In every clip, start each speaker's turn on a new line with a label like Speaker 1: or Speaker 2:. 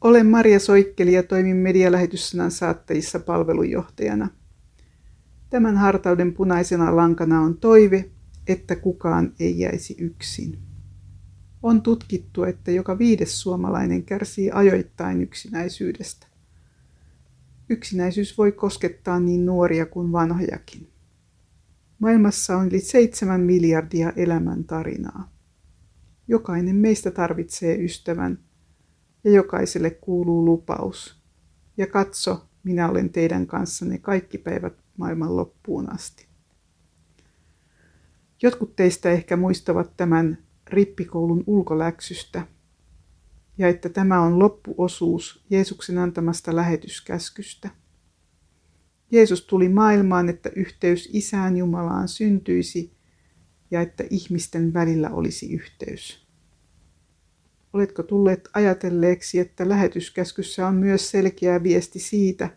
Speaker 1: Olen Maria Soikkeli ja toimin medialähetyssanan saattajissa palvelujohtajana. Tämän hartauden punaisena lankana on toive, että kukaan ei jäisi yksin. On tutkittu, että joka viides suomalainen kärsii ajoittain yksinäisyydestä. Yksinäisyys voi koskettaa niin nuoria kuin vanhojakin. Maailmassa on yli 7 miljardia elämän tarinaa. Jokainen meistä tarvitsee ystävän ja jokaiselle kuuluu lupaus. Ja katso, minä olen teidän kanssanne kaikki päivät maailman loppuun asti. Jotkut teistä ehkä muistavat tämän rippikoulun ulkoläksystä ja että tämä on loppuosuus Jeesuksen antamasta lähetyskäskystä. Jeesus tuli maailmaan, että yhteys Isään Jumalaan syntyisi ja että ihmisten välillä olisi yhteys. Oletko tulleet ajatelleeksi, että lähetyskäskyssä on myös selkeä viesti siitä,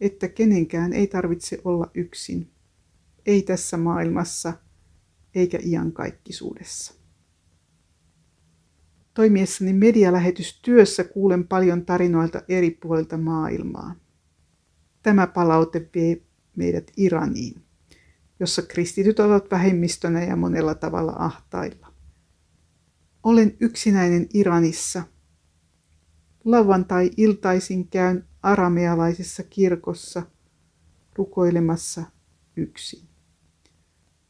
Speaker 1: että kenenkään ei tarvitse olla yksin, ei tässä maailmassa eikä iankaikkisuudessa. Toimiessani medialähetystyössä kuulen paljon tarinoilta eri puolilta maailmaa. Tämä palaute vie meidät Iraniin, jossa kristityt ovat vähemmistönä ja monella tavalla ahtailla. Olen yksinäinen Iranissa. Lauantai-iltaisin käyn aramealaisessa kirkossa rukoilemassa yksin.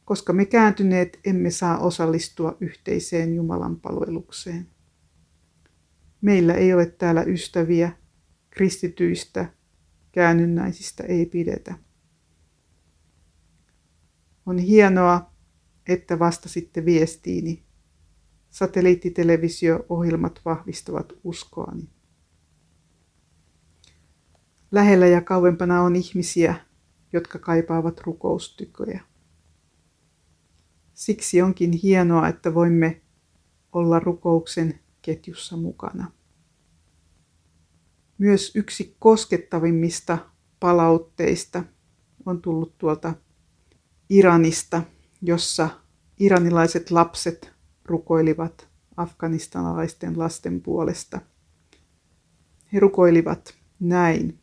Speaker 1: Koska me kääntyneet emme saa osallistua yhteiseen Jumalan palvelukseen. Meillä ei ole täällä ystäviä, kristityistä, käännynnäisistä ei pidetä. On hienoa, että vastasitte viestiini Satelliittitelevisio-ohjelmat vahvistavat uskoani. Lähellä ja kauempana on ihmisiä, jotka kaipaavat rukoustyköjä. Siksi onkin hienoa, että voimme olla rukouksen ketjussa mukana. Myös yksi koskettavimmista palautteista on tullut tuolta Iranista, jossa iranilaiset lapset rukoilivat afganistanalaisten lasten puolesta. He rukoilivat näin.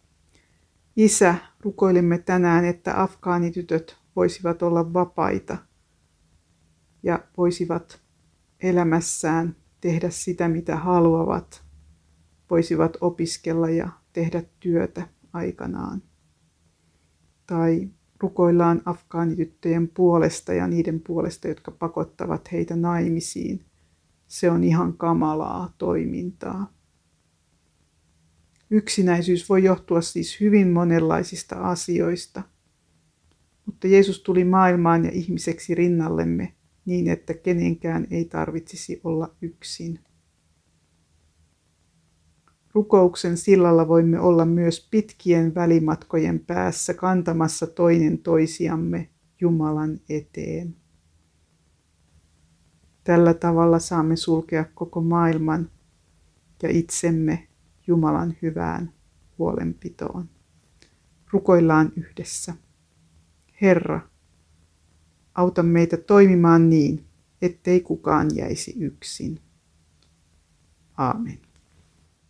Speaker 1: Isä, rukoilimme tänään, että afgaanitytöt voisivat olla vapaita ja voisivat elämässään tehdä sitä, mitä haluavat, voisivat opiskella ja tehdä työtä aikanaan. Tai rukoillaan afgaanityttöjen puolesta ja niiden puolesta, jotka pakottavat heitä naimisiin. Se on ihan kamalaa toimintaa. Yksinäisyys voi johtua siis hyvin monenlaisista asioista, mutta Jeesus tuli maailmaan ja ihmiseksi rinnallemme niin, että kenenkään ei tarvitsisi olla yksin. Rukouksen sillalla voimme olla myös pitkien välimatkojen päässä kantamassa toinen toisiamme Jumalan eteen. Tällä tavalla saamme sulkea koko maailman ja itsemme Jumalan hyvään huolenpitoon. Rukoillaan yhdessä. Herra, auta meitä toimimaan niin, ettei kukaan jäisi yksin. Aamen.